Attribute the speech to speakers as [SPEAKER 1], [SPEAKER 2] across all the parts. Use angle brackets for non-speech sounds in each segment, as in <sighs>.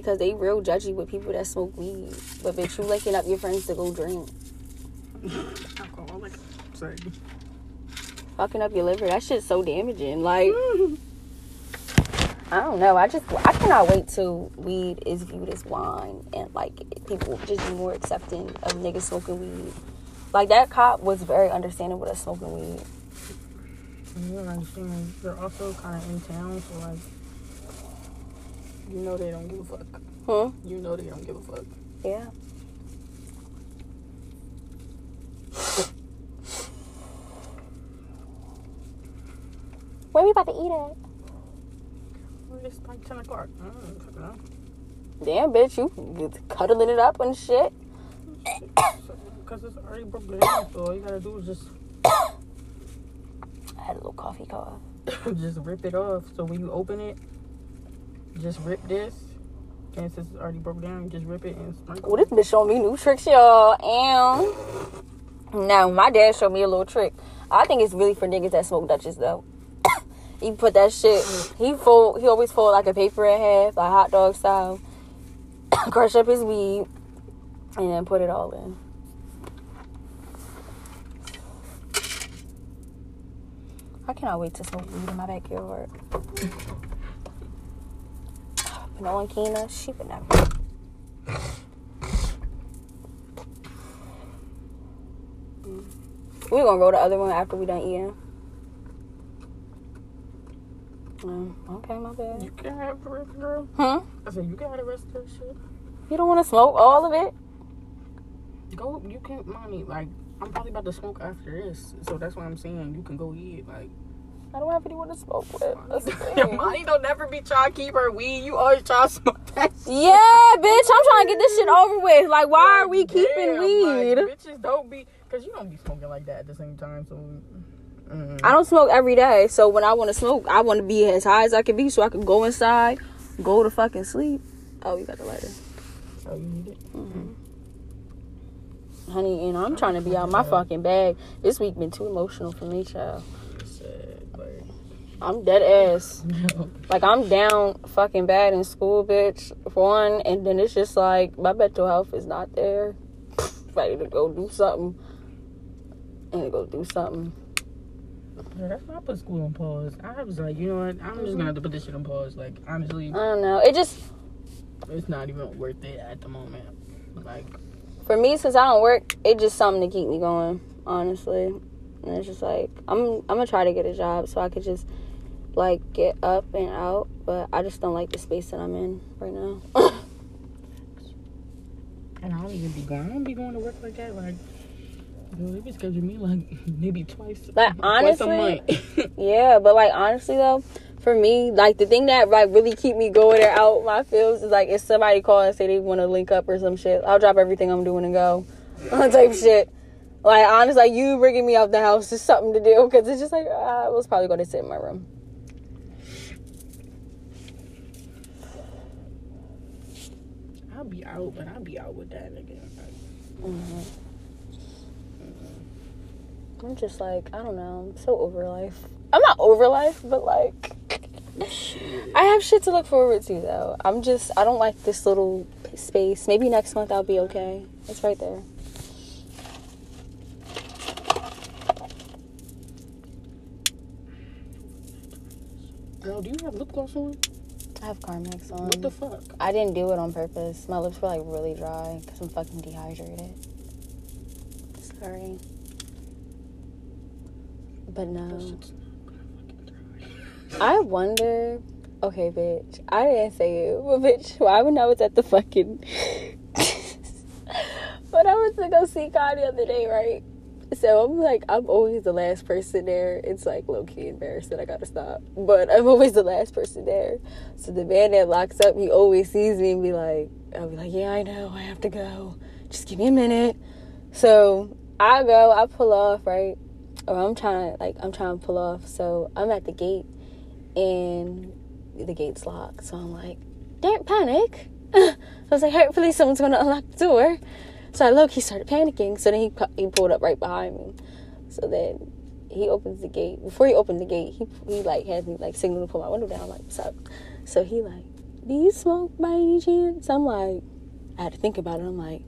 [SPEAKER 1] because they real judgy with people that smoke weed. But bitch, you linking up your friends to go drink, <laughs>
[SPEAKER 2] Alcoholic. Sorry.
[SPEAKER 1] fucking up your liver. That shit's so damaging. Like, <laughs> I don't know. I just I cannot wait till weed is viewed as wine and like people just be more accepting of niggas smoking weed. Like that cop was very understanding with us smoking weed.
[SPEAKER 2] You don't understand. They're also kind of in town, so like, you know they don't give a fuck.
[SPEAKER 1] Huh?
[SPEAKER 2] You know they don't give a fuck.
[SPEAKER 1] Yeah. Where we about to eat at?
[SPEAKER 2] Well, It's like ten o'clock. I don't know.
[SPEAKER 1] Damn, bitch, you cuddling it up and shit.
[SPEAKER 2] Because it's already broke down, so all you gotta do is just <coughs>
[SPEAKER 1] I had a little coffee cough.
[SPEAKER 2] just rip it off. So when you open it, just rip this. And since it's already broke down, just rip it and sprinkle.
[SPEAKER 1] Oh, this bitch showing me new tricks, y'all. And now my dad showed me a little trick. I think it's really for niggas that smoke Dutches though. <coughs> he put that shit. He fold. He always fold like a paper in half, like hot dog style. <coughs> Crush up his weed, and then put it all in. I cannot wait to smoke weed in my backyard. Knowing Kina, she would never. We gonna roll the other one after we done eating. Mm, okay, my bad.
[SPEAKER 2] You can have the rest, girl.
[SPEAKER 1] Huh?
[SPEAKER 2] I said you can have the rest of that shit.
[SPEAKER 1] You don't want to smoke all of it?
[SPEAKER 2] Go, you can't, mommy. Like I'm probably about to smoke after this, so that's why I'm saying you can go eat. Like
[SPEAKER 1] I don't have anyone to smoke with. That's the
[SPEAKER 2] your
[SPEAKER 1] thing.
[SPEAKER 2] mommy don't never be trying to keep her weed. You always try to smoke that. shit.
[SPEAKER 1] Yeah, bitch, I'm trying to get this shit over with. Like, why are we
[SPEAKER 2] Damn,
[SPEAKER 1] keeping weed?
[SPEAKER 2] Like, bitches don't be, cause you don't be smoking like that at the same time. So. Mm.
[SPEAKER 1] I don't smoke every day, so when I want to smoke, I want to be as high as I can be, so I can go inside, go to fucking sleep. Oh, you got the lighter,
[SPEAKER 2] Oh, you need it.
[SPEAKER 1] honey. You know I'm trying to be out my fucking bag. This week been too emotional for me, child. I'm dead ass. <laughs> Like I'm down fucking bad in school, bitch. For one, and then it's just like my mental health is not there. <laughs> Ready to go do something. And to go do something.
[SPEAKER 2] Yeah, that's why I put school on pause. I was like, you know what? I'm just gonna have to put this shit on pause. Like, honestly,
[SPEAKER 1] I don't know. It just
[SPEAKER 2] it's not even worth it at the moment. Like,
[SPEAKER 1] for me since I don't work, it's just something to keep me going, honestly. And it's just like I'm I'm gonna try to get a job so I could just like get up and out, but I just don't like the space that I'm in right now. <laughs>
[SPEAKER 2] and I don't even be going. I don't be going to work like that. Like, you know, they be scheduling me like <laughs> maybe twice.
[SPEAKER 1] Like,
[SPEAKER 2] twice a
[SPEAKER 1] honestly,
[SPEAKER 2] month. <laughs>
[SPEAKER 1] Yeah, but like honestly though, for me, like the thing that like really keep me going or out my feels is like if somebody call and say they want to link up or some shit, I'll drop everything I'm doing and go, type shit. Like honestly, like you bringing me out the house is something to do because it's just like I was probably going to sit in my room.
[SPEAKER 2] I'll be out, but I'll be out with that nigga. Like,
[SPEAKER 1] hmm I'm just like I don't know, I'm so over life. I'm not over life, but like I have shit to look forward to though. I'm just I don't like this little space. Maybe next month I'll be okay. It's right there.
[SPEAKER 2] Girl, do you have lip gloss on?
[SPEAKER 1] I have Carmex on.
[SPEAKER 2] What the fuck?
[SPEAKER 1] I didn't do it on purpose. My lips were like really dry because I'm fucking dehydrated. Sorry. But no.
[SPEAKER 2] not fucking dry.
[SPEAKER 1] I wonder. <laughs> Okay, bitch. I didn't say it, <laughs> but bitch, why when I was at the fucking. <laughs> when I was to go see Kai the other day, right? <laughs> So I'm like, I'm always the last person there. It's like low key embarrassing. That I gotta stop. But I'm always the last person there. So the man that locks up, he always sees me and be like, I'll be like, yeah, I know, I have to go. Just give me a minute. So I go, I pull off, right? Or I'm trying to, like, I'm trying to pull off. So I'm at the gate and the gate's locked. So I'm like, don't panic. <laughs> I was like, hopefully someone's gonna unlock the door. So I look, he started panicking. So then he he pulled up right behind me. So then he opens the gate. Before he opened the gate, he he like had me like signal to pull my window down, like what's up. So he like do you smoke by any chance? I'm like, I had to think about it. I'm like,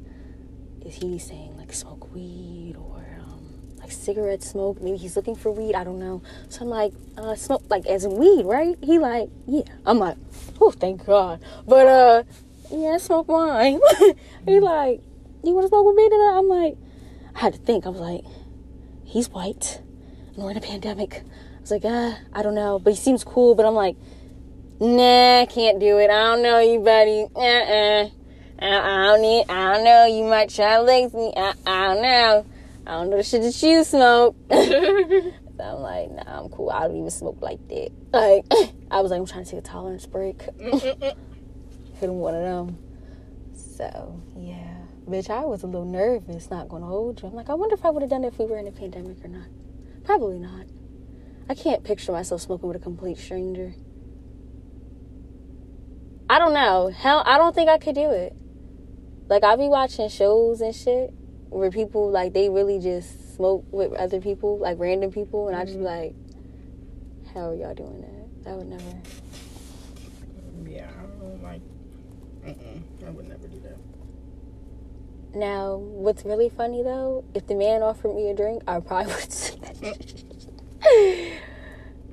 [SPEAKER 1] is he saying like smoke weed or um, like cigarette smoke? Maybe he's looking for weed. I don't know. So I'm like, uh, smoke like as in weed, right? He like, yeah. I'm like, oh, thank God. But uh, yeah, smoke wine. <laughs> he like, you want to smoke with me today? I'm like, I had to think. I was like, he's white and we're in a pandemic. I was like, uh, I don't know, but he seems cool. But I'm like, nah, can't do it. I don't know you, buddy. Uh-uh. I, I don't need. I don't know. You might try to lace me. I, I don't know. I don't know the shit that you smoke. <laughs> so I'm like, nah, I'm cool. I don't even smoke like that. Like, <coughs> I was like, I'm trying to take a tolerance break. Hit him one of them. So yeah, bitch, I was a little nervous. Not gonna hold you. I'm like, I wonder if I would have done it if we were in a pandemic or not. Probably not. I can't picture myself smoking with a complete stranger. I don't know. Hell, I don't think I could do it. Like I'll be watching shows and shit where people like they really just smoke with other people, like random people, and I just be mm-hmm. like, "How are y'all doing that? I would never."
[SPEAKER 2] Yeah, I don't like. Mm-mm, I would never do that.
[SPEAKER 1] Now, what's really funny though, if the man offered me a drink, I probably would say that.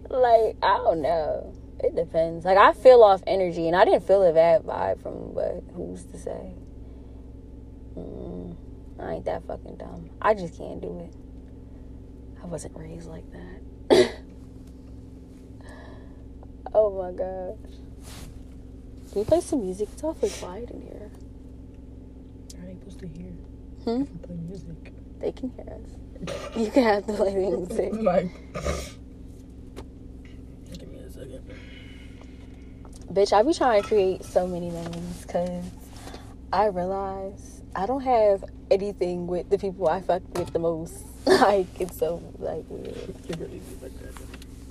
[SPEAKER 1] like I don't know. It depends. Like I feel off energy, and I didn't feel a bad vibe from, but who's to say? Mm, I ain't that fucking dumb. I just can't do it. I wasn't raised like that. <coughs> oh my gosh. Can you play some music? It's awfully quiet in here.
[SPEAKER 2] Supposed to hear?
[SPEAKER 1] Hmm?
[SPEAKER 2] Play music.
[SPEAKER 1] They can hear us. <laughs> You can have to play <laughs> music.
[SPEAKER 2] like. Give me a second.
[SPEAKER 1] Bitch, I be trying to create so many memories because I realize I don't have anything with the people I fuck with the most. <laughs> like, it's so, like, weird.
[SPEAKER 2] It really be like that.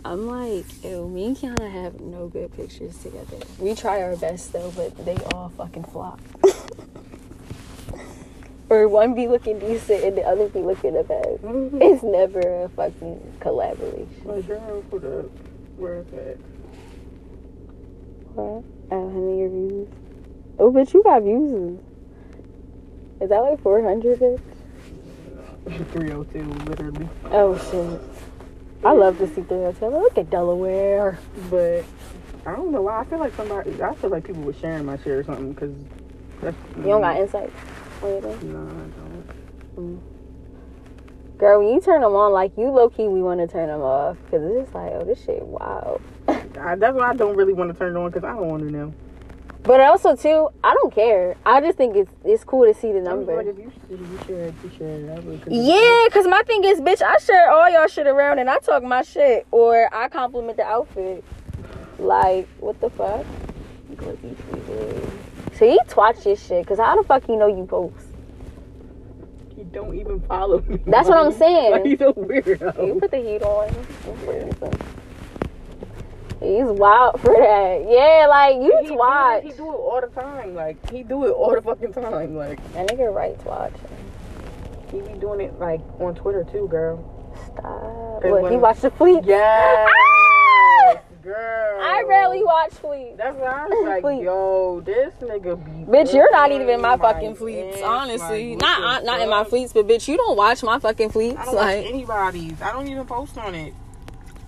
[SPEAKER 1] I'm like, ew, me and Kiana have no good pictures together. We try our best though, but they all fucking flop. Or one be looking decent and the other be looking a mess. Mm-hmm. It's never a fucking collaboration.
[SPEAKER 2] My journal for the where it's at.
[SPEAKER 1] What? Oh, how many views? Oh, bitch, you got views. Is that like 400, bitch? <laughs>
[SPEAKER 2] 302, literally.
[SPEAKER 1] Oh, shit. I love to see 302. Look at Delaware.
[SPEAKER 2] But I don't know why. I feel like somebody. I feel like people were sharing my shit or something because that's.
[SPEAKER 1] You don't got mm. insights thing?
[SPEAKER 2] No, I don't.
[SPEAKER 1] Girl, when you turn them on, like you low key, we want to turn them off because it's just like, oh, this shit, wow. <laughs>
[SPEAKER 2] I, that's why I don't really want to turn it on because I don't want to know.
[SPEAKER 1] But also too, I don't care. I just think it's it's cool to see the number.
[SPEAKER 2] But you, you share you share it. I really couldn't-
[SPEAKER 1] Yeah, cause my thing is, bitch, I share all y'all shit around and I talk my shit or I compliment the outfit. Like, what the fuck? Glizzy. So you twatch your shit, cause how the fuck you know you post?
[SPEAKER 2] He don't even follow me.
[SPEAKER 1] That's what I'm <laughs> saying.
[SPEAKER 2] Like, he's a
[SPEAKER 1] You
[SPEAKER 2] weirdo.
[SPEAKER 1] put the heat on. He's wild for that. Yeah, like you
[SPEAKER 2] He do, he do it all the time. Like he do it all the fucking time. Like
[SPEAKER 1] That nigga right twatch.
[SPEAKER 2] he be doing it like on Twitter too, girl.
[SPEAKER 1] Stop. What, he watched the fleet?
[SPEAKER 2] Yes,
[SPEAKER 1] Ah!
[SPEAKER 2] Girl.
[SPEAKER 1] I rarely watch fleet.
[SPEAKER 2] That's why I was <laughs> like,
[SPEAKER 1] Fleet.
[SPEAKER 2] yo, this nigga be.
[SPEAKER 1] Bitch, you're not even in my
[SPEAKER 2] my
[SPEAKER 1] fucking fleets, honestly. not not in my fleets, but bitch, you don't watch my fucking fleets.
[SPEAKER 2] I don't watch
[SPEAKER 1] Like
[SPEAKER 2] anybody's. I don't even post on it.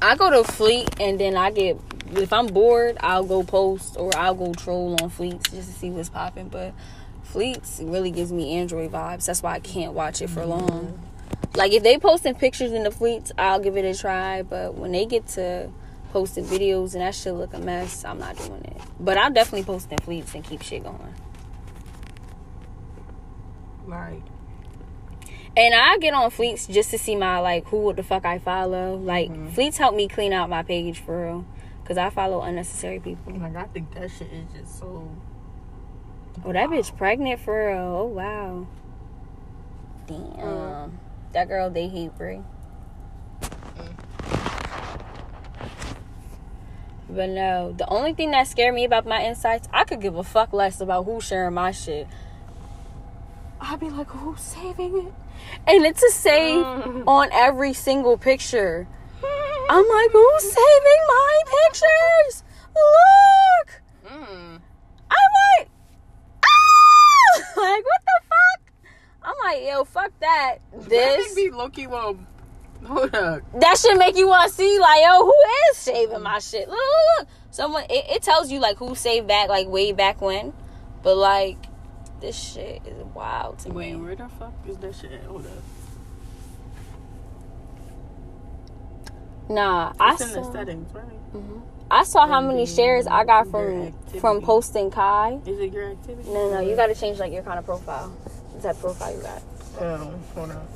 [SPEAKER 1] I go to fleet and then I get if I'm bored, I'll go post or I'll go troll on fleets just to see what's popping. But fleets really gives me Android vibes. That's why I can't watch it for mm-hmm. long. Like if they posting pictures in the fleets, I'll give it a try. But when they get to posting videos and that shit look a mess, I'm not doing it. But I'll definitely post in fleets and keep shit going.
[SPEAKER 2] Like,
[SPEAKER 1] And I get on Fleets just to see my like who the fuck I follow. Like mm-hmm. Fleets help me clean out my page for real, cause I follow unnecessary people.
[SPEAKER 2] like I think that shit is just so.
[SPEAKER 1] Oh, that bitch pregnant for real. Oh wow. Damn, uh. that girl they hate Brie. But no, the only thing that scared me about my insights, I could give a fuck less about who's sharing my shit. I'd be like, who's saving it? And it's a save on every single picture. I'm like, who's saving my pictures? Look!
[SPEAKER 2] Mm.
[SPEAKER 1] I'm like, ah! <laughs> like, what the fuck? I'm like, yo, fuck
[SPEAKER 2] that.
[SPEAKER 1] This.
[SPEAKER 2] That be Loki will Hold up.
[SPEAKER 1] that should make you want to see like yo who is shaving my shit look look, look. someone it, it tells you like who saved back like way back when but like this shit is wild to
[SPEAKER 2] Wait,
[SPEAKER 1] me
[SPEAKER 2] where the fuck is that shit? Hold up.
[SPEAKER 1] nah i
[SPEAKER 2] It's in the
[SPEAKER 1] saw,
[SPEAKER 2] settings, right? Mm-hmm.
[SPEAKER 1] I saw how many shares i got
[SPEAKER 2] your
[SPEAKER 1] from
[SPEAKER 2] activity.
[SPEAKER 1] from posting kai
[SPEAKER 2] Is it your activity?
[SPEAKER 1] no no you gotta change like your kind of profile What's that profile you got
[SPEAKER 2] Oh, hold on.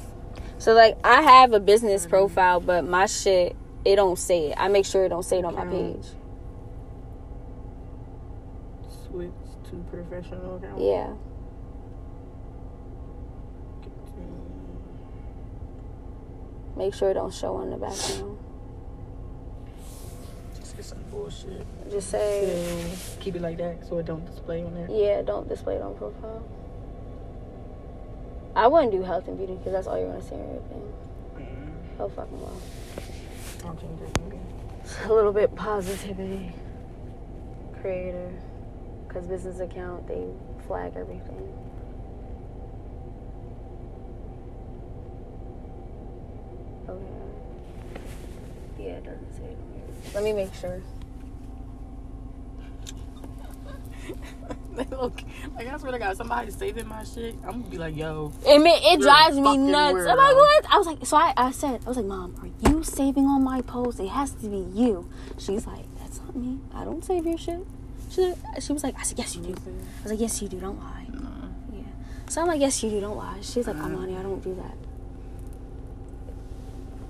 [SPEAKER 1] So like i have a business profile but my shit it don't say it i make sure it don't say it on my
[SPEAKER 2] mm.
[SPEAKER 1] page
[SPEAKER 2] Switch to professional account.
[SPEAKER 1] yeah make sure it don't show on the background
[SPEAKER 2] Just get some bullshit.
[SPEAKER 1] just say
[SPEAKER 2] So, keep it like that so it don't display on there.
[SPEAKER 1] Yeah, don't display it on profile. I wouldn't do health and beauty because that's all you're gonna see on your thing.
[SPEAKER 2] Mm,
[SPEAKER 1] Oh fucking well.
[SPEAKER 2] I'll change it.
[SPEAKER 1] A little bit positivity. Creator, because business account they flag everything. Okay. Yeah, it doesn't say it. Let me make sure. <laughs> <laughs>
[SPEAKER 2] Look like I swear to God, somebody saving my shit. I'm gonna be like, yo,
[SPEAKER 1] It it drives me nuts. I'm like, what? I was like, so I, I said, I was like, Mom, are you saving on my post? It has to be you. She's like, that's not me. I don't save your shit. She, like, she was like, I said, yes, you do. I was like, yes, you do. Don't lie. Yeah. So I'm like, yes, you do. Don't lie. She's like, Amani, I don't do that.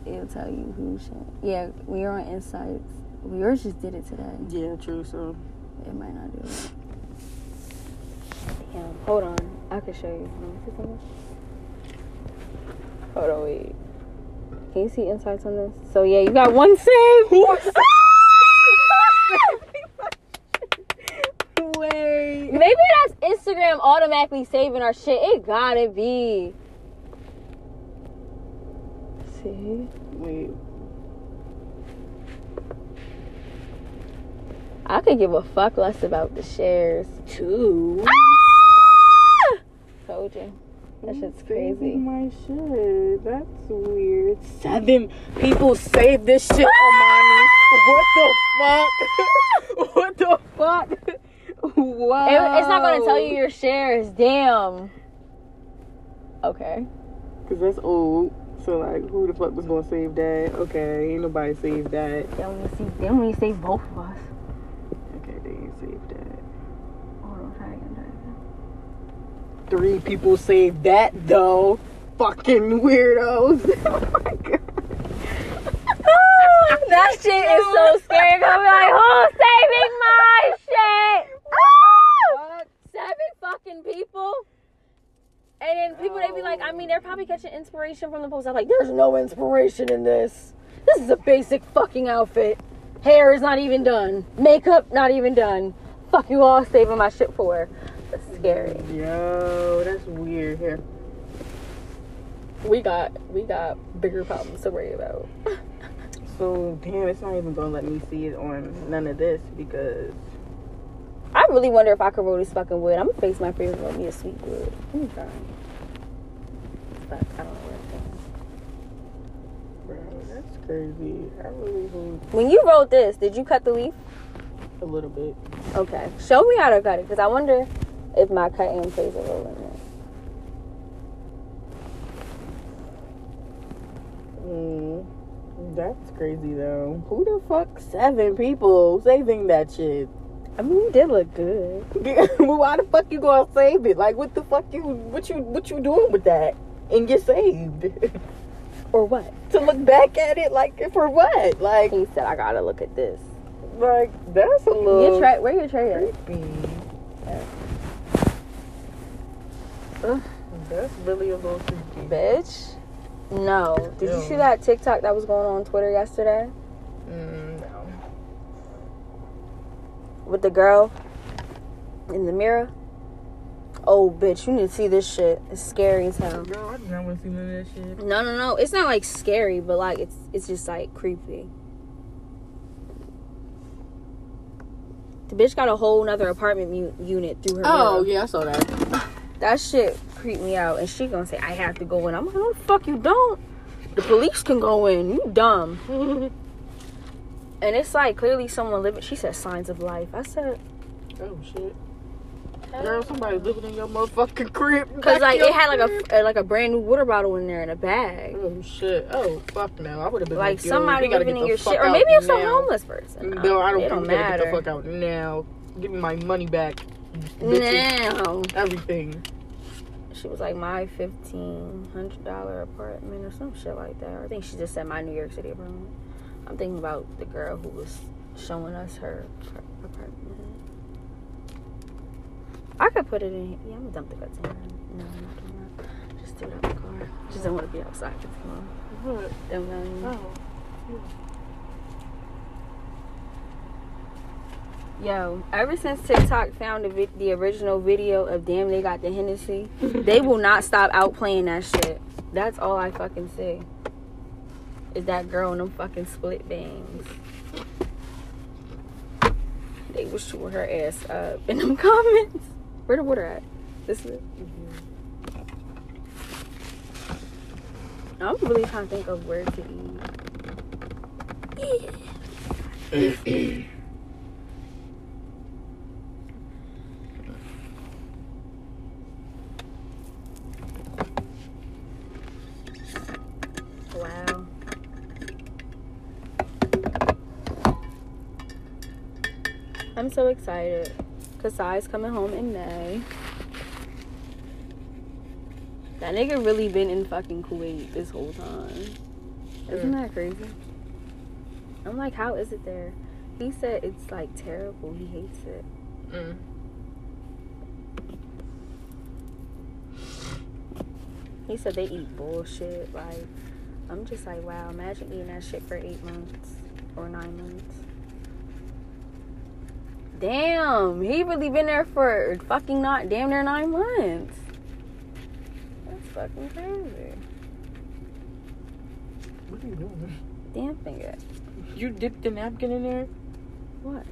[SPEAKER 1] It'll tell you who shit. Yeah, when you're on Insights, yours just did it today.
[SPEAKER 2] Yeah, true. So
[SPEAKER 1] It might not do it. Damn, hold on. I can show you. Hold on, see something? Hold on, wait. Can you see insights on this? So yeah, you got one save. <laughs> <laughs>
[SPEAKER 2] wait.
[SPEAKER 1] Maybe that's Instagram automatically saving our shit. It gotta be. See?
[SPEAKER 2] Wait.
[SPEAKER 1] I could give a fuck less about the shares.
[SPEAKER 2] Two. Ah!
[SPEAKER 1] Told you. That shit's crazy.
[SPEAKER 2] my shit. That's weird. Seven people saved this shit, <laughs> Amani. What the fuck? <laughs> what the fuck? Wow.
[SPEAKER 1] It- it's not gonna tell you your shares. Damn. Okay.
[SPEAKER 2] Cause that's old. So like, who the fuck was gonna save that? Okay, ain't nobody saved that.
[SPEAKER 1] They only see. They only save both of us.
[SPEAKER 2] Okay, they ain't saved that.
[SPEAKER 1] Hold on, try again, try again.
[SPEAKER 2] Three people saved that though. Fucking weirdos. <laughs> oh my god.
[SPEAKER 1] Oh, that shit is so <laughs> scary. I'm like, who's saving my shit?
[SPEAKER 2] What?
[SPEAKER 1] Seven fucking people. And then people, they be like, I mean, they're probably catching inspiration from the post. I'm like, there's no inspiration in this. This is a basic fucking outfit. Hair is not even done. Makeup not even done. Fuck you all saving my shit for. Scary.
[SPEAKER 2] Yo, that's weird here.
[SPEAKER 1] We got we got bigger problems to worry about. <laughs>
[SPEAKER 2] So damn, it's not even gonna let me see it on none of this because
[SPEAKER 1] I really wonder if I could roll this fucking wood. I'm gonna face my and roll me a sweet wood. I'm trying. But I don't know where it's going.
[SPEAKER 2] bro, that's crazy. I really hope
[SPEAKER 1] When you wrote this, did you cut the leaf?
[SPEAKER 2] a little bit.
[SPEAKER 1] Okay. Show me how to cut it, because I wonder if my cutting plays a role in it.
[SPEAKER 2] Mm, that's crazy though. Who the fuck seven people saving that shit?
[SPEAKER 1] I mean, you did look good. <laughs>
[SPEAKER 2] well, why the fuck you gonna save it? Like, what the fuck you, what you, what you doing with that? And get saved <laughs>
[SPEAKER 1] Or what?
[SPEAKER 2] to look back at it, like for what? Like,
[SPEAKER 1] He said, I gotta look at this.
[SPEAKER 2] like that's a little
[SPEAKER 1] Your tray, where your tray at?
[SPEAKER 2] creepy.
[SPEAKER 1] Ugh.
[SPEAKER 2] That's really a little creepy.
[SPEAKER 1] Bitch. No. Did you see that TikTok that was going on Twitter yesterday?
[SPEAKER 2] Mm, no.
[SPEAKER 1] With the girl in the mirror? Oh, bitch, you need to see this shit. It's scary as hell.
[SPEAKER 2] Girl, I do not want to see none of that shit.
[SPEAKER 1] No, no, no. It's not like scary, but like it's it's just like creepy. The bitch got a whole nother apartment mu- unit through her.
[SPEAKER 2] Oh
[SPEAKER 1] mirror.
[SPEAKER 2] yeah, I saw that.
[SPEAKER 1] That shit creeped me out, and she gonna say I have to go in. I'm like, no, fuck you don't. The police can go in. You dumb. <laughs> and it's like clearly someone living. She said signs of life. I said,
[SPEAKER 2] oh shit. Girl, somebody living in your motherfucking crib.
[SPEAKER 1] cause like it had like a uh, like a brand new water bottle in there in a bag.
[SPEAKER 2] Oh shit! Oh fuck no! I would have been
[SPEAKER 1] Like
[SPEAKER 2] like,
[SPEAKER 1] somebody living in your shit, or maybe it's some
[SPEAKER 2] now.
[SPEAKER 1] homeless person.
[SPEAKER 2] No, I don't think
[SPEAKER 1] don't
[SPEAKER 2] gotta get the fuck out now. Give me my money back.
[SPEAKER 1] Now.
[SPEAKER 2] Everything.
[SPEAKER 1] She was like my fifteen hundred dollar apartment or some shit like that. I think she just said my New York City apartment. I'm thinking about the girl who was showing us her her apartment. I could put it in. Yeah, I'm gonna dump the guts in here. No, I'm not doing that. Just do it out the car. She doesn't want to be outside for too long.
[SPEAKER 2] What?
[SPEAKER 1] Don't know.
[SPEAKER 2] Oh.
[SPEAKER 1] Yo, ever since TikTok found the, vid- the original video of Damn They Got the Hennessy, they will not stop outplaying that shit. That's all I fucking see. Is that girl in them fucking split bangs. They was chewing her ass up in them <laughs> comments. Where the water at? This is it. I'm really trying to think of where to eat. Wow. I'm so excited. Kasai's coming home in May. That nigga really been in fucking Kuwait this whole time. Isn't that crazy? I'm like, how is it there? He said it's like terrible. He hates it.
[SPEAKER 2] Mm.
[SPEAKER 1] He said they eat bullshit. Like, I'm just like, wow, imagine eating that shit for eight months or nine months. Damn, he really been there for fucking not damn near nine months. That's fucking crazy.
[SPEAKER 2] What are you doing?
[SPEAKER 1] Damn finger.
[SPEAKER 2] You dipped the napkin in there?
[SPEAKER 1] What?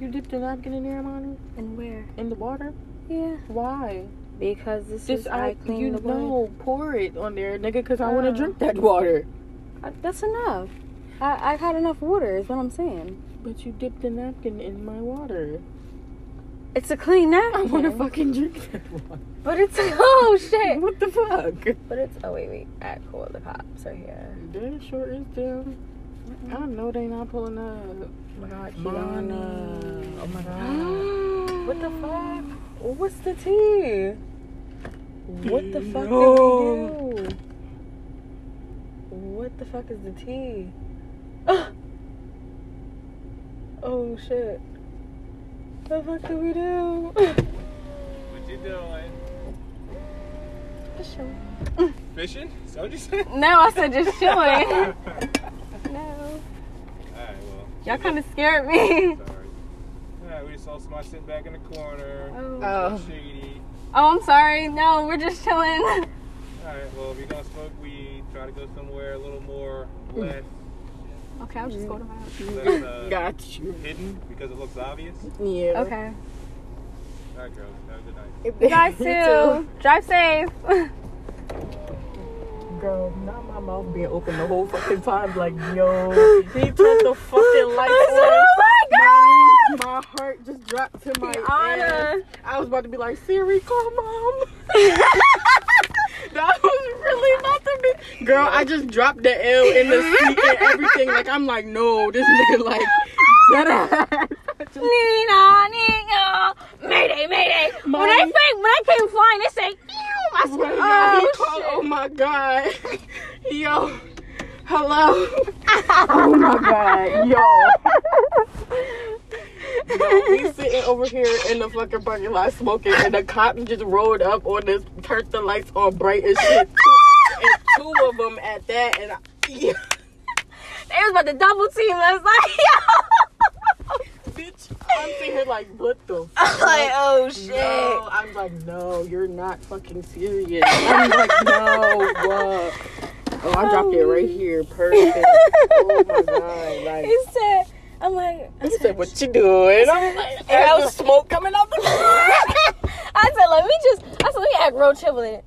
[SPEAKER 2] You dipped the napkin in there, Amani?
[SPEAKER 1] And where?
[SPEAKER 2] In the water?
[SPEAKER 1] Yeah.
[SPEAKER 2] Why?
[SPEAKER 1] Because this
[SPEAKER 2] Just
[SPEAKER 1] is
[SPEAKER 2] I,
[SPEAKER 1] I clean
[SPEAKER 2] you
[SPEAKER 1] the water.
[SPEAKER 2] know, pour it on there, nigga, because I want to
[SPEAKER 1] Oh.
[SPEAKER 2] drink that water.
[SPEAKER 1] I- That's enough. I, I've had enough water, is what I'm saying.
[SPEAKER 2] But you dipped the napkin in my water.
[SPEAKER 1] It's a clean napkin.
[SPEAKER 2] I want to fucking drink that water.
[SPEAKER 1] But it's oh shit.
[SPEAKER 2] What the fuck?
[SPEAKER 1] But it's oh wait wait. Alright, cool. The cops are here.
[SPEAKER 2] That sure is them. I know they not pulling up.
[SPEAKER 1] Oh my god,
[SPEAKER 2] Mana.
[SPEAKER 1] Oh my god. <gasps> what the fuck? What's the tea? What the fuck
[SPEAKER 2] No.
[SPEAKER 1] did we do? What the fuck is the tea? <gasps> Oh, oh shit. What the fuck do we do?
[SPEAKER 3] What you doing?
[SPEAKER 1] Just chilling.
[SPEAKER 3] Fishing? Is that what you said?
[SPEAKER 1] No, I said just chilling. <laughs>
[SPEAKER 3] Alright,
[SPEAKER 1] no.
[SPEAKER 3] well.
[SPEAKER 1] Y'all kind of scared me.
[SPEAKER 3] Sorry. Alright, we just saw somebody sitting back in the corner.
[SPEAKER 1] Oh.
[SPEAKER 2] Oh.
[SPEAKER 3] Shady.
[SPEAKER 1] oh, I'm sorry. No, we're just chilling.
[SPEAKER 3] Alright, well, if you're gonna smoke weed, try to go somewhere a little more <laughs> less,
[SPEAKER 1] Okay, I'll just go to my house.
[SPEAKER 3] less <laughs> uh,
[SPEAKER 2] Got you.
[SPEAKER 3] hidden because it looks obvious.
[SPEAKER 2] Yeah.
[SPEAKER 1] Okay.
[SPEAKER 3] Alright, girls, have a good night.
[SPEAKER 1] You guys <laughs> too. Drive safe.
[SPEAKER 2] Girl, not my mouth being open the whole fucking time. Like, yo, <laughs> he turned the fucking lights on.
[SPEAKER 1] oh my god!
[SPEAKER 2] My heart just dropped to my
[SPEAKER 1] Anna.
[SPEAKER 2] I was about to be like, Siri, call mom. <laughs> that was really about to be. Girl, I just dropped the L in the seat and everything. Like, I'm like, no, this nigga, like, that <laughs>
[SPEAKER 1] Nina, Nina, Mayday, Mayday. When I think, when I came flying, they say, "Ew," I said,
[SPEAKER 2] Oh, he
[SPEAKER 1] oh,
[SPEAKER 2] called, <laughs> oh my god. Yo. Hello. oh my god. Yo. We sitting over here in the fucking parking lot smoking, and the cop just rolled up on this, turned the lights on bright as shit. and two of them at that, and I, yeah,
[SPEAKER 1] They was about to double team us. Like, <laughs> yo.
[SPEAKER 2] bitch, I'm sitting here like, what the fuck? <laughs>
[SPEAKER 1] I'm like, oh shit.
[SPEAKER 2] No, I'm like, no, you're not fucking serious. I'm like, no, what? Oh, I dropped it right here. Perfect. Oh my god. Like, <laughs>
[SPEAKER 1] He said, I'm like, I said,
[SPEAKER 2] what you doing? I'm like, <laughs>
[SPEAKER 1] I was-
[SPEAKER 2] smoke coming out the
[SPEAKER 1] I said, let me just, I said, let me act real chill with it.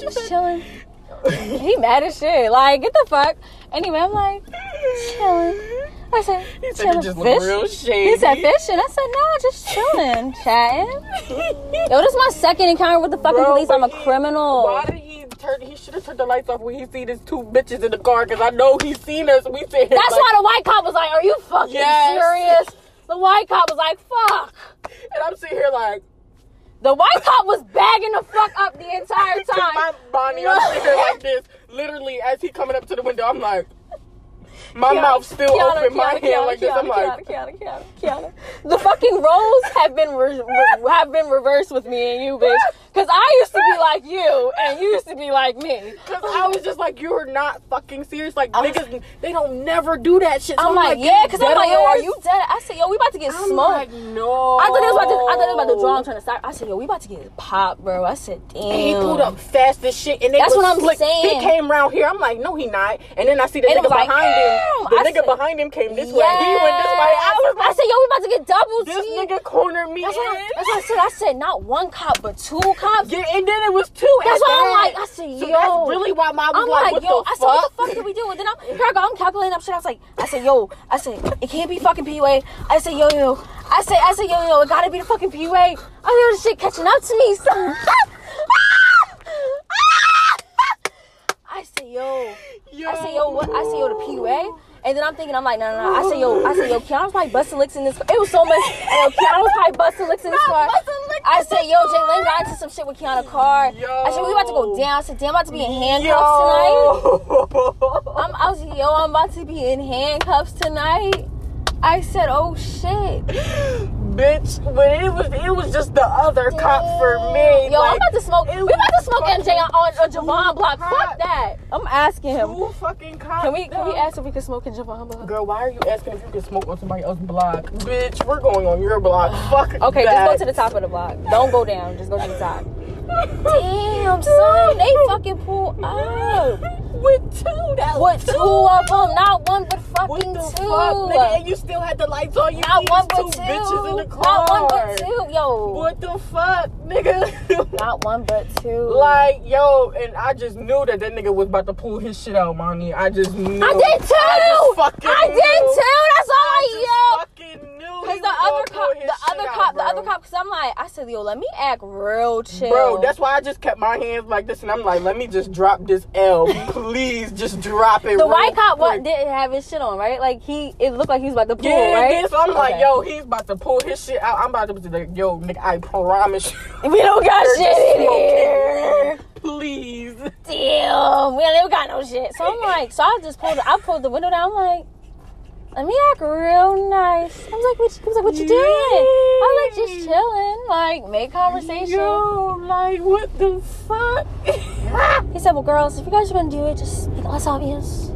[SPEAKER 1] just chilling. He mad as shit. Like, get the fuck. Anyway, I'm like, chilling. I said,
[SPEAKER 2] He said
[SPEAKER 1] chilling.
[SPEAKER 2] just
[SPEAKER 1] fish.
[SPEAKER 2] real shady.
[SPEAKER 1] He said fishing. I said, no, just chilling, chatting. <laughs> Yo, this is my second encounter with the fucking
[SPEAKER 2] Bro,
[SPEAKER 1] police. I'm a criminal.
[SPEAKER 2] Why did he? He should have turned the lights off when he seen his two bitches in the car. Cause I know he seen us. We said
[SPEAKER 1] That's why the white cop was like, are you fucking
[SPEAKER 2] Yes.
[SPEAKER 1] serious? The white cop was like, fuck.
[SPEAKER 2] And I'm sitting here like,
[SPEAKER 1] The white cop was bagging the fuck up the entire <laughs>
[SPEAKER 2] to my
[SPEAKER 1] time.
[SPEAKER 2] Bonnie, I'm sitting here like this. Literally, as he coming up to the window, I'm like, my mouth still
[SPEAKER 1] Kiana,
[SPEAKER 2] open, my
[SPEAKER 1] Kiana,
[SPEAKER 2] hand
[SPEAKER 1] Kiana,
[SPEAKER 2] like this. I'm
[SPEAKER 1] Kiana,
[SPEAKER 2] like,
[SPEAKER 1] Kiana, Kiana, Kiana. The fucking roles have been re- re- have been reversed with me and you, bitch. Cause I used to be like you, and you used to be like me.
[SPEAKER 2] Cause I was just like, you're not fucking serious. Like niggas, they don't never do that shit. So
[SPEAKER 1] I'm like, yeah, cause I'm like, yo, are you dead? I said, yo, we about to get
[SPEAKER 2] I'm
[SPEAKER 1] smoked.
[SPEAKER 2] like, no.
[SPEAKER 1] I thought it was about to. I thought it was about to draw him trying to stop. I said, yo, we about to get popped, bro. I said, damn.
[SPEAKER 2] And he pulled up fast as shit, and they
[SPEAKER 1] That's what I'm
[SPEAKER 2] slick.
[SPEAKER 1] saying.
[SPEAKER 2] He came around here. I'm like, no, he not. And then I see the
[SPEAKER 1] And
[SPEAKER 2] nigga
[SPEAKER 1] like,
[SPEAKER 2] behind him. The
[SPEAKER 1] I
[SPEAKER 2] nigga
[SPEAKER 1] said-
[SPEAKER 2] behind him came this way. He went this way. I was
[SPEAKER 1] I said, yo, we about to get double
[SPEAKER 2] this
[SPEAKER 1] teamed.
[SPEAKER 2] nigga cornered me.
[SPEAKER 1] That's what, I, that's what I said. I said not one cop, but two cops.
[SPEAKER 2] Yeah, and then it was two.
[SPEAKER 1] That's
[SPEAKER 2] at
[SPEAKER 1] why I'm like, I said,
[SPEAKER 2] So
[SPEAKER 1] yo.
[SPEAKER 2] that's really why my was
[SPEAKER 1] I'm
[SPEAKER 2] like,
[SPEAKER 1] like,
[SPEAKER 2] what
[SPEAKER 1] yo, I said, what the
[SPEAKER 2] fuck?
[SPEAKER 1] did we do? And then I'm, here I go, I'm calculating up shit. I was like, I said, yo, I said, it can't be fucking PUA. I said, yo, yo. I said, I said, yo, yo, it gotta be the fucking PUA. I feel this shit catching up to me. <laughs> son. I said, yo.
[SPEAKER 2] Yo.
[SPEAKER 1] I said, yo, what? I said, yo, the PUA. And then I'm thinking, I'm like, no, no, no. I said, yo, I said, yo, Keanu's probably busting licks in this car. It was so much. Yo, Keanu was probably busting licks in this car. I said, yo, Jalen got into some shit with Keanu car. I said, we about to go down. I said, damn, I'm about to be in handcuffs tonight.
[SPEAKER 2] Yo. <laughs>
[SPEAKER 1] I'm, I was, yo, I'm about to be in handcuffs tonight. I said, oh shit.
[SPEAKER 2] Bitch, but it was it was just the other cop for me.
[SPEAKER 1] Yo, I'm about to smoke. We about to smoke MJ on, on Javon block. Fuck that. I'm asking him.
[SPEAKER 2] two fucking cops.
[SPEAKER 1] Can we can we ask if we can smoke in Javon block?
[SPEAKER 2] Girl, why are you asking if you can smoke on somebody else's block? Bitch, we're going on your block. Fuck
[SPEAKER 1] Okay,
[SPEAKER 2] that.
[SPEAKER 1] just go to the top of the block. Don't go down. Just go to the top. Damn, son, they fucking pull up.
[SPEAKER 2] With two, that
[SPEAKER 1] With two of them, not one but
[SPEAKER 2] What
[SPEAKER 1] fucking
[SPEAKER 2] the
[SPEAKER 1] two.
[SPEAKER 2] fuck, nigga? And you still had the lights on. You
[SPEAKER 1] Not one but
[SPEAKER 2] two
[SPEAKER 1] two.
[SPEAKER 2] bitches in the car.
[SPEAKER 1] Not one but two, yo.
[SPEAKER 2] What the fuck, nigga? <laughs>
[SPEAKER 1] Not one but two.
[SPEAKER 2] like, yo, and I just knew that that nigga was about to pull his shit out, mommy. I just knew.
[SPEAKER 1] I did too.
[SPEAKER 2] I
[SPEAKER 1] I
[SPEAKER 2] knew.
[SPEAKER 1] did too. That's all
[SPEAKER 2] I just fucking knew.
[SPEAKER 1] Cause
[SPEAKER 2] he
[SPEAKER 1] the other cop, the other
[SPEAKER 2] out,
[SPEAKER 1] cop, the other cop. Cause I'm like, I said, yo, let me act real chill,
[SPEAKER 2] Bro, that's why I just kept my hands like this, and I'm like, let me just drop this L, please, just drop it.
[SPEAKER 1] the white cop what didn't have his shit on, right? Like he, it looked like he was about to pull,
[SPEAKER 2] Yeah,
[SPEAKER 1] right?
[SPEAKER 2] then so I'm like, yo, he's about to pull his shit out. I'm about to be like, yo, nigga, I promise you, <laughs>
[SPEAKER 1] we don't got shit in here.
[SPEAKER 2] please.
[SPEAKER 1] Damn, we don't got no shit. So I'm <laughs> like, so I just pulled, I pulled the window down. I'm like, let me act real nice. I was like, what? He was like, what you doing? I was like, just chilling, like make conversation.
[SPEAKER 2] Yo, like, what the fuck? <laughs>
[SPEAKER 1] He said, well, girls, if you guys want to do it, just be less obvious.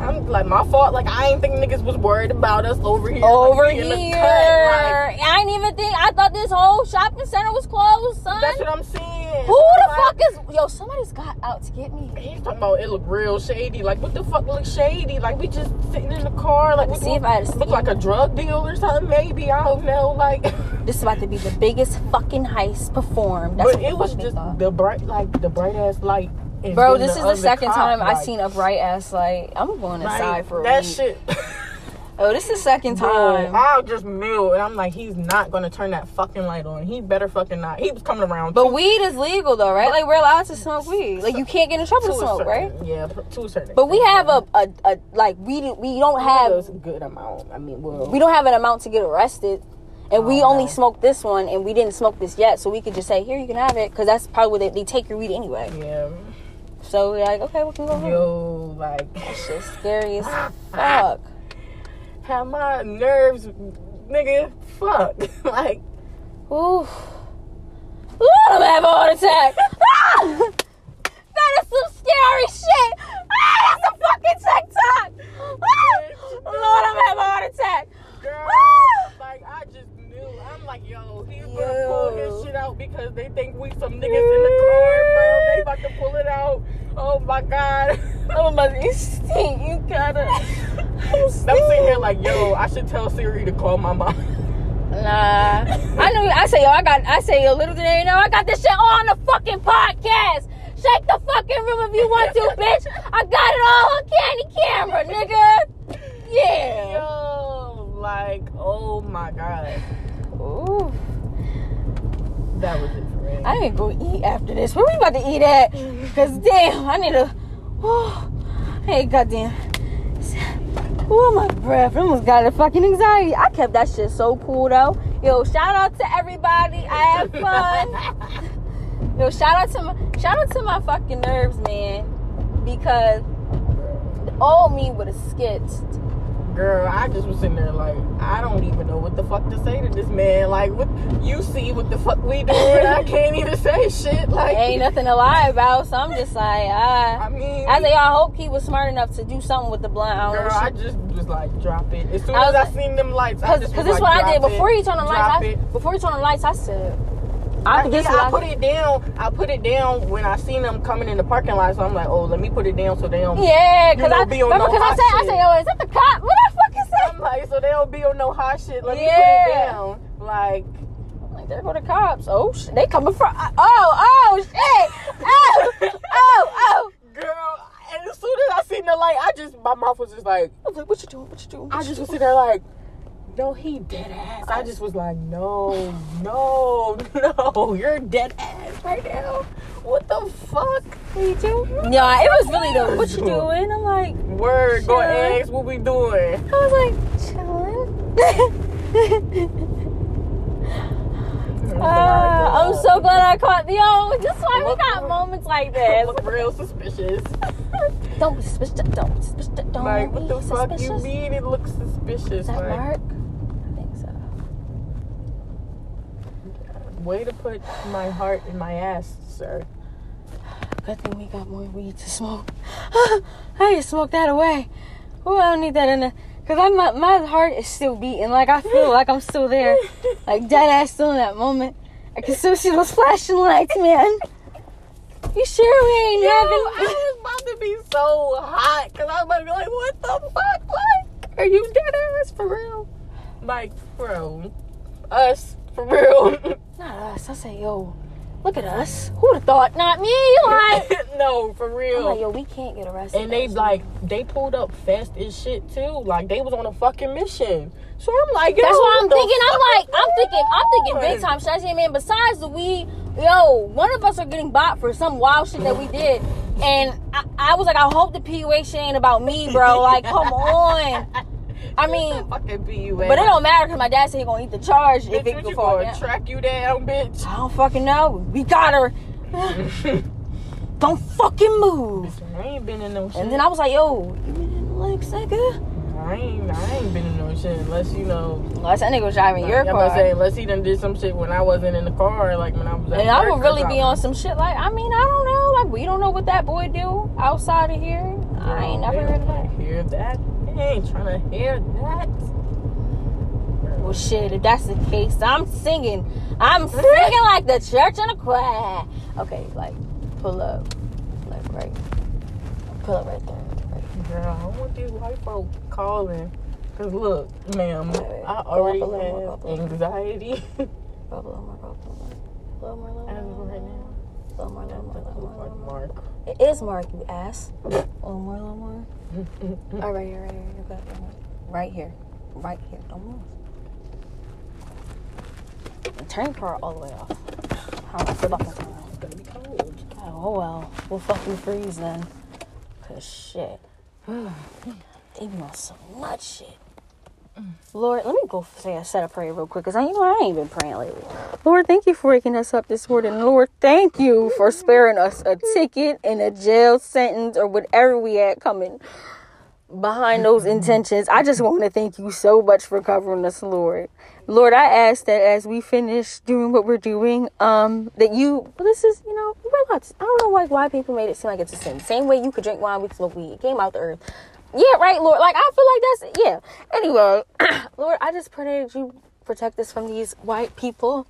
[SPEAKER 2] I'm like, my fault. Like, I ain't think niggas was worried about us over here.
[SPEAKER 1] Over
[SPEAKER 2] like,
[SPEAKER 1] here.
[SPEAKER 2] like,
[SPEAKER 1] I didn't even think. I thought this whole shopping center was closed, son.
[SPEAKER 2] that's what I'm saying.
[SPEAKER 1] Who the fuck is? Yo, somebody's got out to get me.
[SPEAKER 2] He's talking about it look real shady. Like, what the fuck look shady? Like, we just sitting in the car. Like, we
[SPEAKER 1] see if I
[SPEAKER 2] look like a drug deal or something. Maybe I don't know. Like, <laughs>
[SPEAKER 1] This is about to be the biggest fucking heist performed. That's
[SPEAKER 2] but it was just
[SPEAKER 1] thought.
[SPEAKER 2] the bright, like the bright ass light.
[SPEAKER 1] Bro, this is the second
[SPEAKER 2] cop,
[SPEAKER 1] time I
[SPEAKER 2] like,
[SPEAKER 1] seen a bright ass light. I'm going
[SPEAKER 2] like,
[SPEAKER 1] inside for a
[SPEAKER 2] that
[SPEAKER 1] week.
[SPEAKER 2] shit. <laughs>
[SPEAKER 1] Oh, this is the second
[SPEAKER 2] Bro,
[SPEAKER 1] time.
[SPEAKER 2] I just knew, and I'm like, he's not gonna turn that fucking light on. He better fucking not. He was coming around.
[SPEAKER 1] But
[SPEAKER 2] too-
[SPEAKER 1] weed is legal though, right? Like we're allowed to smoke weed. Like you can't get in trouble
[SPEAKER 2] to
[SPEAKER 1] to smoke,
[SPEAKER 2] certain-
[SPEAKER 1] right?
[SPEAKER 2] Yeah, to a certain.
[SPEAKER 1] But we have a, a, a like we we don't
[SPEAKER 2] have
[SPEAKER 1] have
[SPEAKER 2] a good amount. I mean, well,
[SPEAKER 1] we don't have an amount to get arrested. And we
[SPEAKER 2] Oh,
[SPEAKER 1] only
[SPEAKER 2] no.
[SPEAKER 1] smoked this one, and we didn't smoke this yet, so we could just say, "Here, you can have it," because that's probably what they, they take your weed anyway.
[SPEAKER 2] yeah,
[SPEAKER 1] So we're like, "Okay, we can go home."
[SPEAKER 2] yo, like,
[SPEAKER 1] Shit's scary as fuck.
[SPEAKER 2] have my nerves, nigga, fuck, <laughs> like,
[SPEAKER 1] Ooh. Lord, I'm having a heart attack. <laughs> Ah! That is some scary shit. Ah, that's a fucking TikTok. Ah! Lord, I'm having a heart attack.
[SPEAKER 2] girl,
[SPEAKER 1] Ah!
[SPEAKER 2] like, I just. I'm like, yo, he's gonna pull his shit out because they think we some niggas in the car, bro. They about to pull it out. Oh my god. <laughs>
[SPEAKER 1] oh my, to stink. You gotta. <laughs>
[SPEAKER 2] I'm sitting here like, yo, I should tell Siri to call my mom.
[SPEAKER 1] Nah. I know. I say, yo, I got. I say, yo, little did they know, I got this shit on the fucking podcast. shake the fucking room if you want to, <laughs> bitch. I got it all on candy camera, nigga. Yeah.
[SPEAKER 2] Yo, like, oh my god.
[SPEAKER 1] Ooh.
[SPEAKER 2] That was it for me.
[SPEAKER 1] I ain't gonna eat after this. Where we about to eat at? Mm-hmm. Cause damn, I need a. Oh, hey, goddamn. Oh my breath! I almost got a fucking anxiety. I kept that shit so cool though. Yo, shout out to everybody. I had fun. <laughs> Yo, shout out to my shout out to my fucking nerves, man. Because the old me would have sketched.
[SPEAKER 2] Girl, I just was sitting there like, I don't even know what the fuck to say to this man. Like, what you see what the fuck we doing? And I <laughs> can't even say shit. Like,
[SPEAKER 1] Ain't nothing to lie about, so I'm just like, ah.
[SPEAKER 2] I mean,
[SPEAKER 1] I say I hope he was smart enough to do something with the blunt. I
[SPEAKER 2] girl. I just was like, drop it. As soon
[SPEAKER 1] I
[SPEAKER 2] as I
[SPEAKER 1] like-
[SPEAKER 2] seen them lights, I
[SPEAKER 1] Cause,
[SPEAKER 2] just
[SPEAKER 1] cause this
[SPEAKER 2] like,
[SPEAKER 1] what I did before he turned the lights. I, before he turned the lights, I said, I,
[SPEAKER 2] I,
[SPEAKER 1] this
[SPEAKER 2] yeah, I
[SPEAKER 1] I
[SPEAKER 2] put it down. I put it down when I seen them coming in the parking lot. So I'm like, oh, let me put it down so they don't.
[SPEAKER 1] Yeah, cause I
[SPEAKER 2] be on
[SPEAKER 1] remember
[SPEAKER 2] no
[SPEAKER 1] cause I said I
[SPEAKER 2] shit.
[SPEAKER 1] said, yo, is that the cop? What I fucking
[SPEAKER 2] I'm like, so they don't be on no hot shit. Let me put
[SPEAKER 1] Yeah.
[SPEAKER 2] it down. Like?
[SPEAKER 1] Like there go the cops. Oh shit, they coming from. Oh oh shit. Oh <laughs> oh oh.
[SPEAKER 2] girl, and as soon as I seen the light, I just my mouth was just like,
[SPEAKER 1] I was like, what you doing? What you doing? What
[SPEAKER 2] I
[SPEAKER 1] you
[SPEAKER 2] just was sitting there like, no, he dead ass. I just was like, no, no, <laughs> no, you're dead ass right now. What the fuck?
[SPEAKER 1] What you doing? Yeah, it was really the what you doing? I'm like,
[SPEAKER 2] Word, go ask what we doing.
[SPEAKER 1] I was like, chilling. <laughs> Ah, I'm so glad I caught the yo. That's why we got moments like this.
[SPEAKER 2] Look real suspicious. <laughs>
[SPEAKER 1] Don't suspicious. Don't be suspicious. Don't
[SPEAKER 2] like, what the fuck you mean? It looks suspicious.
[SPEAKER 1] Is that
[SPEAKER 2] like,
[SPEAKER 1] Mark? I think so.
[SPEAKER 2] Way to put my heart in my ass, sir.
[SPEAKER 1] Good thing we got more weed to smoke. <laughs> I to smoke that away. Oh, I don't need that in the. Cause I'm my, my heart is still beating. Like I feel like I'm still there. <laughs> Like dead ass still in that moment. I can still see those flashing lights, man. You sure we ain't
[SPEAKER 2] Yo,
[SPEAKER 1] having?
[SPEAKER 2] I was about to be so hot because I was about to be like, what the fuck? Like, are you dead ass for real? Like, bro, us for real?
[SPEAKER 1] Not us. I say, yo, look at us. Who would have thought? Not me. Like, <laughs>
[SPEAKER 2] no, for real.
[SPEAKER 1] I'm like, yo, we can't get arrested.
[SPEAKER 2] and they like they pulled up fast as shit too. Like they was on a fucking mission. So I'm like, yo,
[SPEAKER 1] That's what I'm thinking. I'm like, I'm thinking, I'm thinking big time. Say, man? Besides the weed, yo, one of us are getting bought for some wild shit that we did, and I, I was like, I hope the PUA shit ain't about me, bro. Like, come on. <laughs> I mean,
[SPEAKER 2] fucking
[SPEAKER 1] but it don't matter because my dad said he gonna eat the charge if
[SPEAKER 2] Bitch,
[SPEAKER 1] it
[SPEAKER 2] what
[SPEAKER 1] go
[SPEAKER 2] gonna
[SPEAKER 1] down.
[SPEAKER 2] track you down, bitch?
[SPEAKER 1] I don't fucking know. We got her. <laughs> don't fucking move.
[SPEAKER 2] I ain't been in no shit.
[SPEAKER 1] And then I was like, yo, you been in the legs, nigga?
[SPEAKER 2] I ain't, I ain't been in no shit unless you know.
[SPEAKER 1] Unless that nigga was driving your
[SPEAKER 2] I'm
[SPEAKER 1] car.
[SPEAKER 2] say unless he done did some shit when I wasn't in the car, like when I was. At
[SPEAKER 1] And I would really be on some shit like I mean I don't know like we don't know what that boy do outside of here. I ain't never heard of that.
[SPEAKER 2] Hear that? Ain't trying to hear that.
[SPEAKER 1] Well shit, if that's the case, I'm singing. I'm <laughs> singing like the church in a choir. Okay, like pull up, like right, pull up right there. Right.
[SPEAKER 2] Girl, I don't want these white folk calling. Cause look, ma'am. I already
[SPEAKER 1] up a little more, go
[SPEAKER 2] have
[SPEAKER 1] up a little
[SPEAKER 2] anxiety.
[SPEAKER 1] Go a little more, go up a little more, a little more, a little
[SPEAKER 2] As
[SPEAKER 1] more,
[SPEAKER 2] right
[SPEAKER 1] a
[SPEAKER 2] now,
[SPEAKER 1] little more, a little more, a little more, a little more.
[SPEAKER 2] Mark.
[SPEAKER 1] It is Mark, you ass. A little more, a little more. Oh, right here, right got it. Right here. Right here. Don't move. Turn your car all the way off. I don't feel like it.
[SPEAKER 2] It's gonna be cold.
[SPEAKER 1] Oh well. We'll fucking freeze then. Cause shit. they be so much shit. Lord, let me go say a set of prayer real quick, cause I, you know I ain't been praying lately. Lord, thank you for waking us up this morning. Lord, thank you for sparing us a ticket and a jail sentence or whatever we had coming behind those intentions. I just want to thank you so much for covering us, Lord. Lord, I ask that as we finish doing what we're doing, um, that you, well, this is, you know, we're I don't know like why people made it seem like it's a sin. Same way you could drink wine, we could smoke weed. It came out the earth. Yeah, right, Lord. Like I feel like that's yeah. Anyway, <clears throat> Lord, I just pray that you protect us from these white people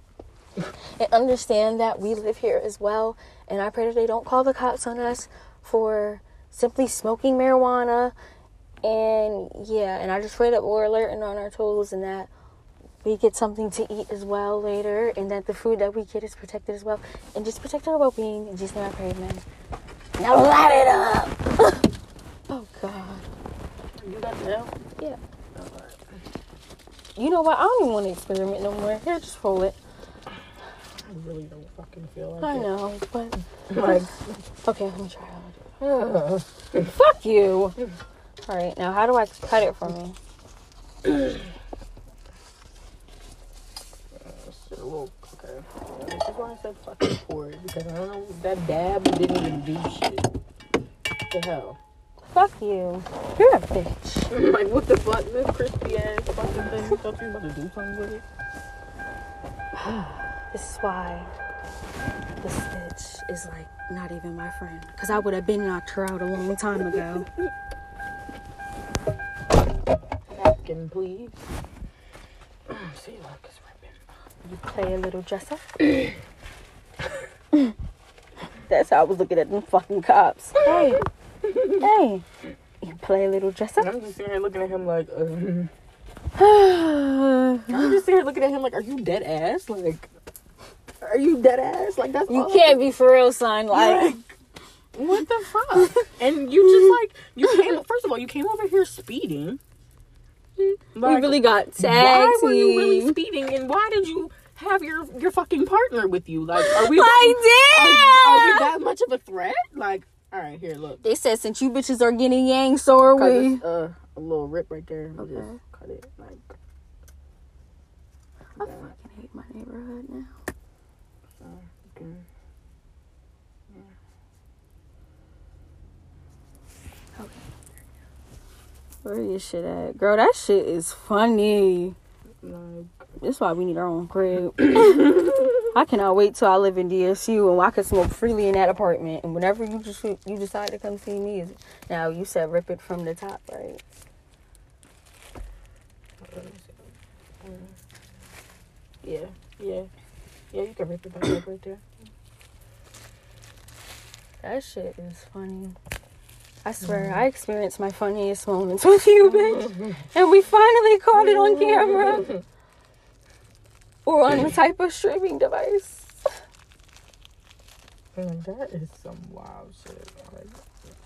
[SPEAKER 1] and understand that we live here as well. And I pray that they don't call the cops on us for simply smoking marijuana. And yeah, and I just pray that we're alert and on our toes and that we get something to eat as well later, and that the food that we get is protected as well, and just protect our well-being. And just name I pray, man. Now light it up. <laughs> God.
[SPEAKER 2] You got the L?
[SPEAKER 1] Yeah. You know what? I don't even want to experiment no more. Here, just roll it.
[SPEAKER 2] I really don't fucking feel like
[SPEAKER 1] I
[SPEAKER 2] it.
[SPEAKER 1] know, but <laughs>
[SPEAKER 2] Like, <laughs>
[SPEAKER 1] okay, let me try it. Fuck you. All right, now how do I cut it for me?
[SPEAKER 2] shit, a little, okay. Yeah, This is why I said fucking pour it, because I don't know, that dab didn't even do shit. What the hell?
[SPEAKER 1] Fuck you. You're a bitch. <laughs>
[SPEAKER 2] like, what the fuck? This crispy ass fucking thing. You thought you was about to do something with it? <sighs>
[SPEAKER 1] This is why this bitch is like not even my friend. Cause I would have been knocked her out a long time ago.
[SPEAKER 2] Napkin, please. <clears throat> See, look, it's ripping.
[SPEAKER 1] You play a little dress up. <clears throat> That's how I was looking at them fucking cops. <clears throat> Hey, hey, you play a little dress up.
[SPEAKER 2] I'm just sitting here looking at him like, uh, <sighs> I'm just sitting here looking at him like, are you dead ass? Like, are you dead ass? Like, that's all-
[SPEAKER 1] can't be for real, son. Like,
[SPEAKER 2] Like, what the fuck? and you just like, you came, <laughs> first of all, you came over here speeding.
[SPEAKER 1] we really got
[SPEAKER 2] why were you really speeding and why did you have your your fucking partner with you like are we <laughs>
[SPEAKER 1] I
[SPEAKER 2] are, are we that much of a threat like all right here look
[SPEAKER 1] They said since you bitches are getting yang, so are
[SPEAKER 2] cut
[SPEAKER 1] we.
[SPEAKER 2] this, uh a little rip right there
[SPEAKER 1] Okay.
[SPEAKER 2] just cut it like
[SPEAKER 1] I fucking hate my neighborhood now.
[SPEAKER 2] okay.
[SPEAKER 1] Where your shit at? Girl, that shit is funny.
[SPEAKER 2] like
[SPEAKER 1] That's why we need our own crib. <coughs> I cannot wait till I live in DSU and I can smoke freely in that apartment. And whenever you just you decide to come see me, is now you said rip it from the top, right?
[SPEAKER 2] let me see. Mm. yeah yeah yeah you can rip it back up right there
[SPEAKER 1] That shit is funny. I swear, I experienced my funniest moments <laughs> with you, bitch. <laughs> And we finally caught it on camera. Or on a type of streaming device.
[SPEAKER 2] Man, that is some wild shit like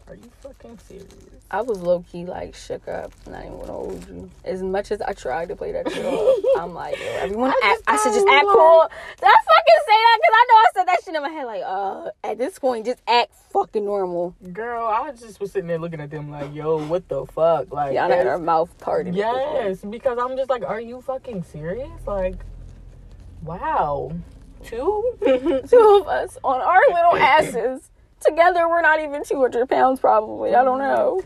[SPEAKER 2] are you fucking serious
[SPEAKER 1] I was low key like shook up. Not even gonna hold you. As much as I tried to play that <laughs> shit off, I'm like, yo, everyone
[SPEAKER 2] I
[SPEAKER 1] act. I should just act cool. Did I fucking say that? Cause I know I said that shit in my head. Like, uh, at this point, just act fucking normal.
[SPEAKER 2] girl I just was sitting there looking at them like yo what the fuck like
[SPEAKER 1] I had her mouth parted.
[SPEAKER 2] Yes, because I'm just like, are you fucking serious? Like, wow, two? <laughs>
[SPEAKER 1] Two of us on our little asses. Together, we're not even 200 pounds, probably. I don't know.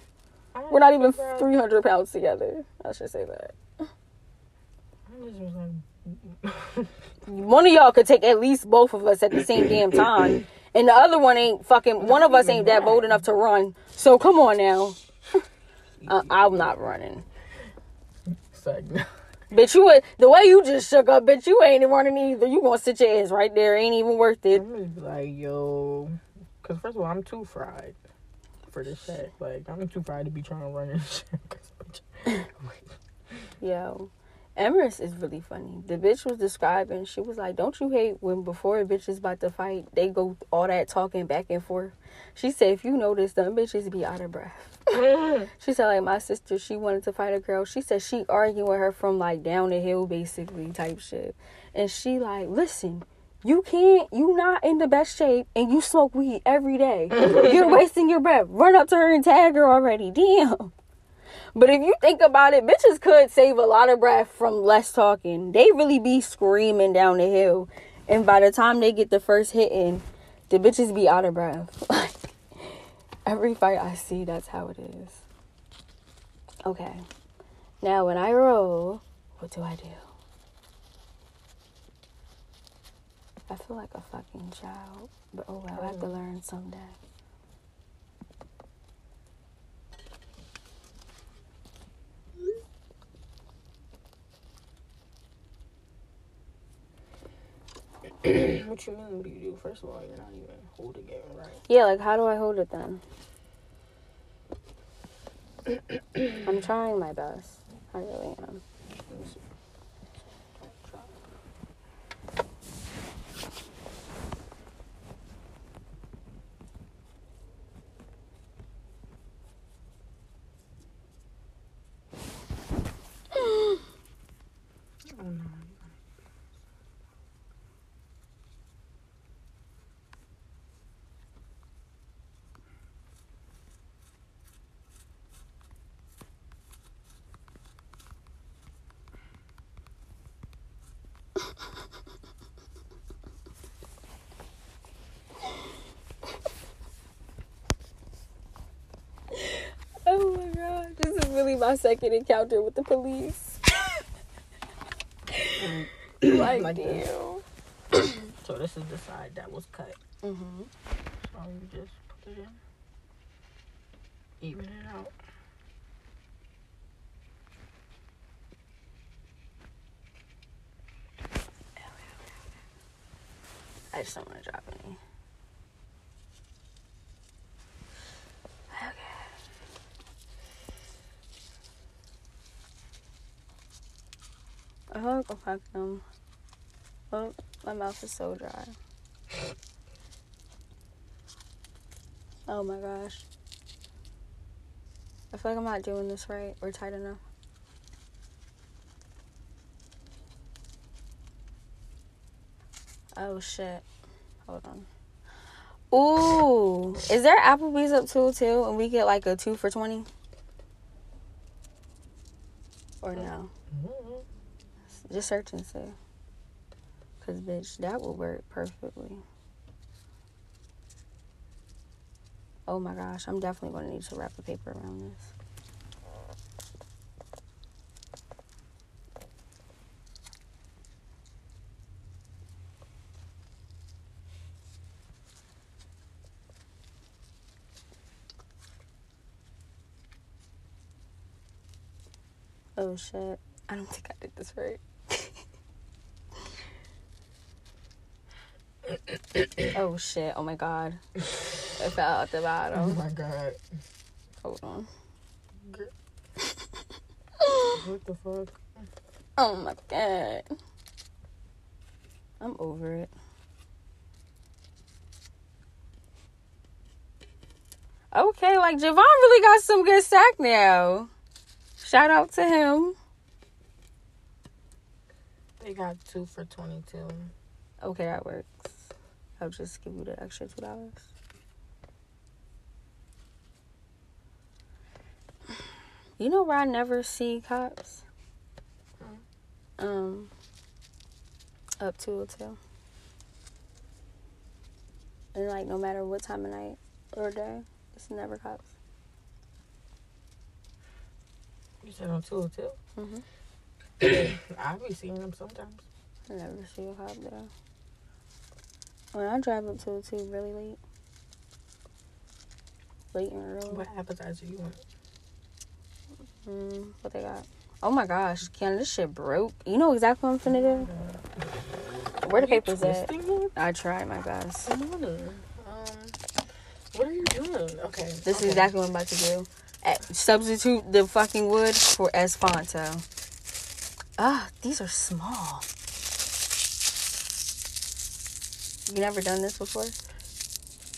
[SPEAKER 1] We're not even 300 pounds together. I should say that.
[SPEAKER 2] I just was like,
[SPEAKER 1] One of y'all could take at least both of us at the same damn time. And the other one ain't fucking, one of us ain't that bold enough to run. So come on now. <laughs> Uh, I'm not running.
[SPEAKER 2] it's <laughs> like,
[SPEAKER 1] Bitch, you would, the way you just shook up, bitch, you ain't running either. You gonna sit your ass right there. Ain't even worth it.
[SPEAKER 2] I'm just like, yo, because first of all, I'm too fried for this shit. Like, I'm too fried to be trying to run and shit. <laughs> 'Cause, bitch, <laughs>
[SPEAKER 1] Yo, Empress is really funny. The bitch was describing, she was like, Don't you hate when before a bitch is about to fight, they go all that talking back and forth? She said, If you notice, them bitches be out of breath. She said, like, my sister, she wanted to fight a girl. She said she arguing with her from like down the hill, basically, type shit. And she like, listen, you can't, you not in the best shape and you smoke weed every day. <laughs> You're wasting your breath. Run up to her and tag her already. Damn. But if you think about it, bitches could save a lot of breath from less talking. They really be screaming down the hill. And by the time they get the first hit in, the bitches be out of breath. <laughs> Every fight I see, that's how it is. Okay. Now when I roll, what do I do? I feel like a fucking child. But oh well, I have to learn someday. <clears throat>
[SPEAKER 2] what you mean? What do you do? First of all, you're not even holding it right.
[SPEAKER 1] Yeah, like how do I hold it then? <clears throat> I'm trying my best. I really am.
[SPEAKER 2] Let me see.
[SPEAKER 1] Literally my second encounter with the police. <coughs> like,
[SPEAKER 2] Like this.
[SPEAKER 1] damn. <coughs>
[SPEAKER 2] So this is the side that was cut.
[SPEAKER 1] Mm-hmm.
[SPEAKER 2] So you just put it in. Even it out.
[SPEAKER 1] I just don't want to drop any. Okay. Oh, go fuck them. Oh, my mouth is so dry. Oh my gosh. I feel like I'm not doing this right or tight enough. Oh shit. Hold on. Ooh. Is there Applebee's up two too and we get like a two for twenty? Or no? Just search and see. Cause bitch, that would work perfectly. Oh my gosh, I'm definitely gonna need to wrap the paper around this. Oh shit. I don't think I did this right. Oh shit. Oh my god. It fell out the bottom.
[SPEAKER 2] Oh my god.
[SPEAKER 1] Hold on.
[SPEAKER 2] What the fuck?
[SPEAKER 1] Oh my god. I'm over it. Okay, like Javon really got some good sack now. Shout out to him.
[SPEAKER 2] They got two for 22.
[SPEAKER 1] Okay, that works. I'll just give you the extra two dollars. You know where I never see cops? Um, up to hotel. And like, no matter what time of night or day, it's never cops.
[SPEAKER 2] You said on 202?
[SPEAKER 1] Mhm.
[SPEAKER 2] I be seeing them sometimes.
[SPEAKER 1] I never see a cop there. When I drive up to two really late, late and early.
[SPEAKER 2] What appetizer you want?
[SPEAKER 1] Mm, what they got? Oh my gosh, Ken, this shit broke. You know exactly what I'm finna do? Where the papers at?
[SPEAKER 2] it?
[SPEAKER 1] I tried my best.
[SPEAKER 2] Um, what are you doing? Okay.
[SPEAKER 1] This
[SPEAKER 2] okay.
[SPEAKER 1] is exactly what I'm about to do. Eh, Substitute the fucking wood for Espanto. Ah, these are small. You never done this before?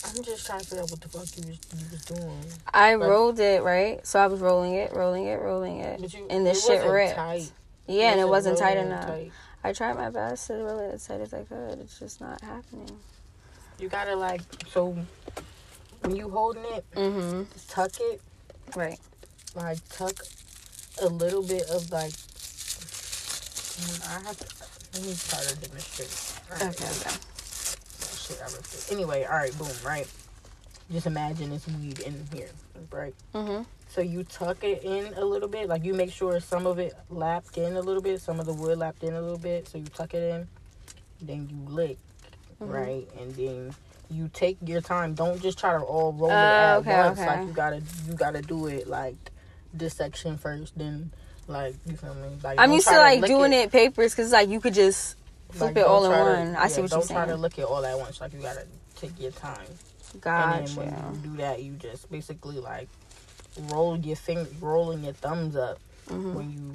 [SPEAKER 2] I'm just trying to figure out what the fuck you was, you was doing.
[SPEAKER 1] I
[SPEAKER 2] Like-
[SPEAKER 1] rolled it, right? So I was rolling it, rolling it, rolling it.
[SPEAKER 2] But you,
[SPEAKER 1] and this
[SPEAKER 2] it
[SPEAKER 1] shit ripped.
[SPEAKER 2] Tight.
[SPEAKER 1] Yeah, and it wasn't tight enough.
[SPEAKER 2] tight.
[SPEAKER 1] I tried my best to roll it as tight as I could. It's just not happening.
[SPEAKER 2] You gotta like so when you holding it,
[SPEAKER 1] Mm-hmm.
[SPEAKER 2] tuck it
[SPEAKER 1] Right.
[SPEAKER 2] like tuck a little bit of like. I have to. Let me try to demonstrate. Alright,
[SPEAKER 1] Okay, okay.
[SPEAKER 2] Shit, I ripped it. Anyway, all right, boom, right. Just imagine it's weed in here, right?
[SPEAKER 1] Mm-hmm.
[SPEAKER 2] So you tuck it in a little bit, like you make sure some of it lapped in a little bit, some of the wood lapped in a little bit. So you tuck it in, then you lick,
[SPEAKER 1] Mhm.
[SPEAKER 2] right, and then you take your time. Don't just try to all roll it
[SPEAKER 1] Oh,
[SPEAKER 2] at
[SPEAKER 1] okay,
[SPEAKER 2] once.
[SPEAKER 1] okay.
[SPEAKER 2] Like you gotta, you gotta do it like this section first, then like you feel me? Like
[SPEAKER 1] I'm used
[SPEAKER 2] try
[SPEAKER 1] to like doing it, papers because like you could just flip
[SPEAKER 2] like,
[SPEAKER 1] it all in
[SPEAKER 2] try to-
[SPEAKER 1] one. I see
[SPEAKER 2] yeah,
[SPEAKER 1] what
[SPEAKER 2] don't try to
[SPEAKER 1] look
[SPEAKER 2] at it all at once. Like you gotta take your time. And
[SPEAKER 1] Gotcha.
[SPEAKER 2] then when you do that, you just basically like roll your finger, rolling your thumbs up
[SPEAKER 1] Mm-hmm.
[SPEAKER 2] when you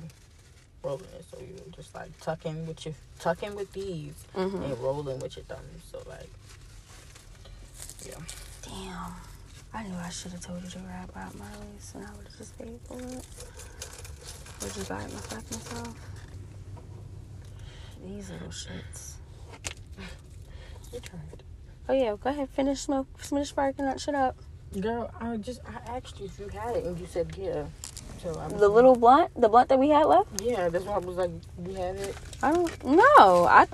[SPEAKER 2] rolling it. So you're just like tucking with your tucking with these
[SPEAKER 1] Mm-hmm.
[SPEAKER 2] and rolling with your thumbs. So like, yeah.
[SPEAKER 1] Damn. I knew I should have told you to wrap out my lace and I would have just paid for it. Would you buy it myself? These little shits. <laughs>
[SPEAKER 2] You tried.
[SPEAKER 1] Oh yeah, go ahead, finish smoke finish sparking that shit up.
[SPEAKER 2] Girl, I just I asked you if you had it and you said yeah. So I
[SPEAKER 1] The little blunt, the blunt that we had left?
[SPEAKER 2] yeah, that's why I was like, you had it.
[SPEAKER 1] I don't know. I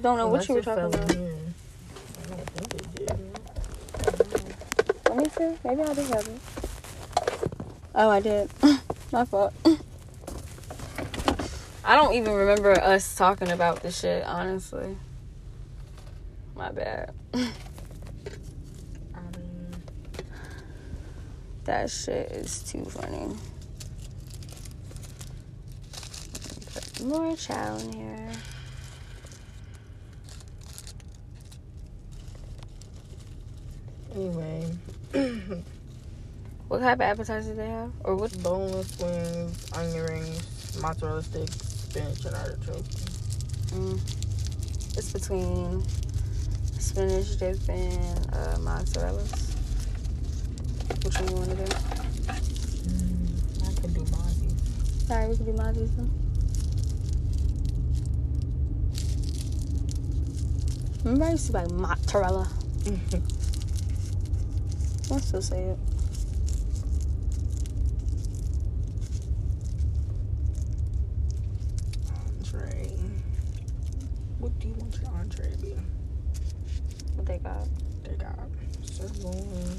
[SPEAKER 1] don't know what you were talking about.
[SPEAKER 2] in. I don't think it did.
[SPEAKER 1] Let me see. Maybe I did have it. Oh, I did. <laughs> My fault. <laughs> I don't even remember us talking about this shit, honestly. My bad. <laughs>
[SPEAKER 2] Mean, um,
[SPEAKER 1] That shit is too funny. Put more chow in here.
[SPEAKER 2] anyway, <coughs>
[SPEAKER 1] What type of appetizers they have? Or what?
[SPEAKER 2] boneless wings, onion rings, mozzarella sticks, spinach, and artichoke.
[SPEAKER 1] Mm, it's between spinach dip and uh, mozzarella's. Which one you want to do?
[SPEAKER 2] Mm, I could do mozzie.
[SPEAKER 1] Sorry, we can do mozzies then. Remember I used to like mozzarella. <laughs> I still say it.
[SPEAKER 2] entree. What do you want your entree to?
[SPEAKER 1] What they got?
[SPEAKER 2] They got sirloin,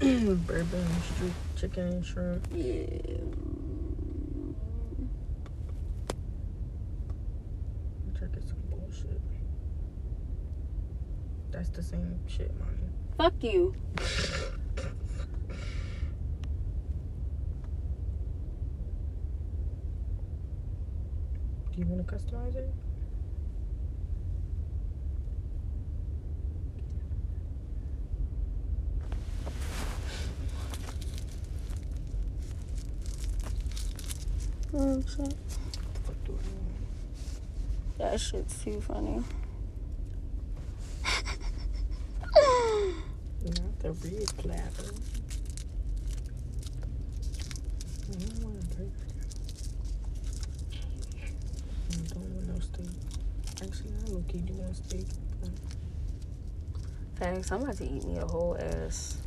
[SPEAKER 2] <clears throat> bourbon, street chicken, and shrimp.
[SPEAKER 1] Yeah.
[SPEAKER 2] Check it some bullshit. That's the same shit, mommy.
[SPEAKER 1] Fuck you.
[SPEAKER 2] Do you want to customize it?
[SPEAKER 1] Oh, shit.
[SPEAKER 2] Fuck do I want?
[SPEAKER 1] That shit's too funny.
[SPEAKER 2] Not the red clapper. I don't want a burger. I don't want no steak. Actually, I low key do want steak.
[SPEAKER 1] Thanks. I'm about to eat me a whole ass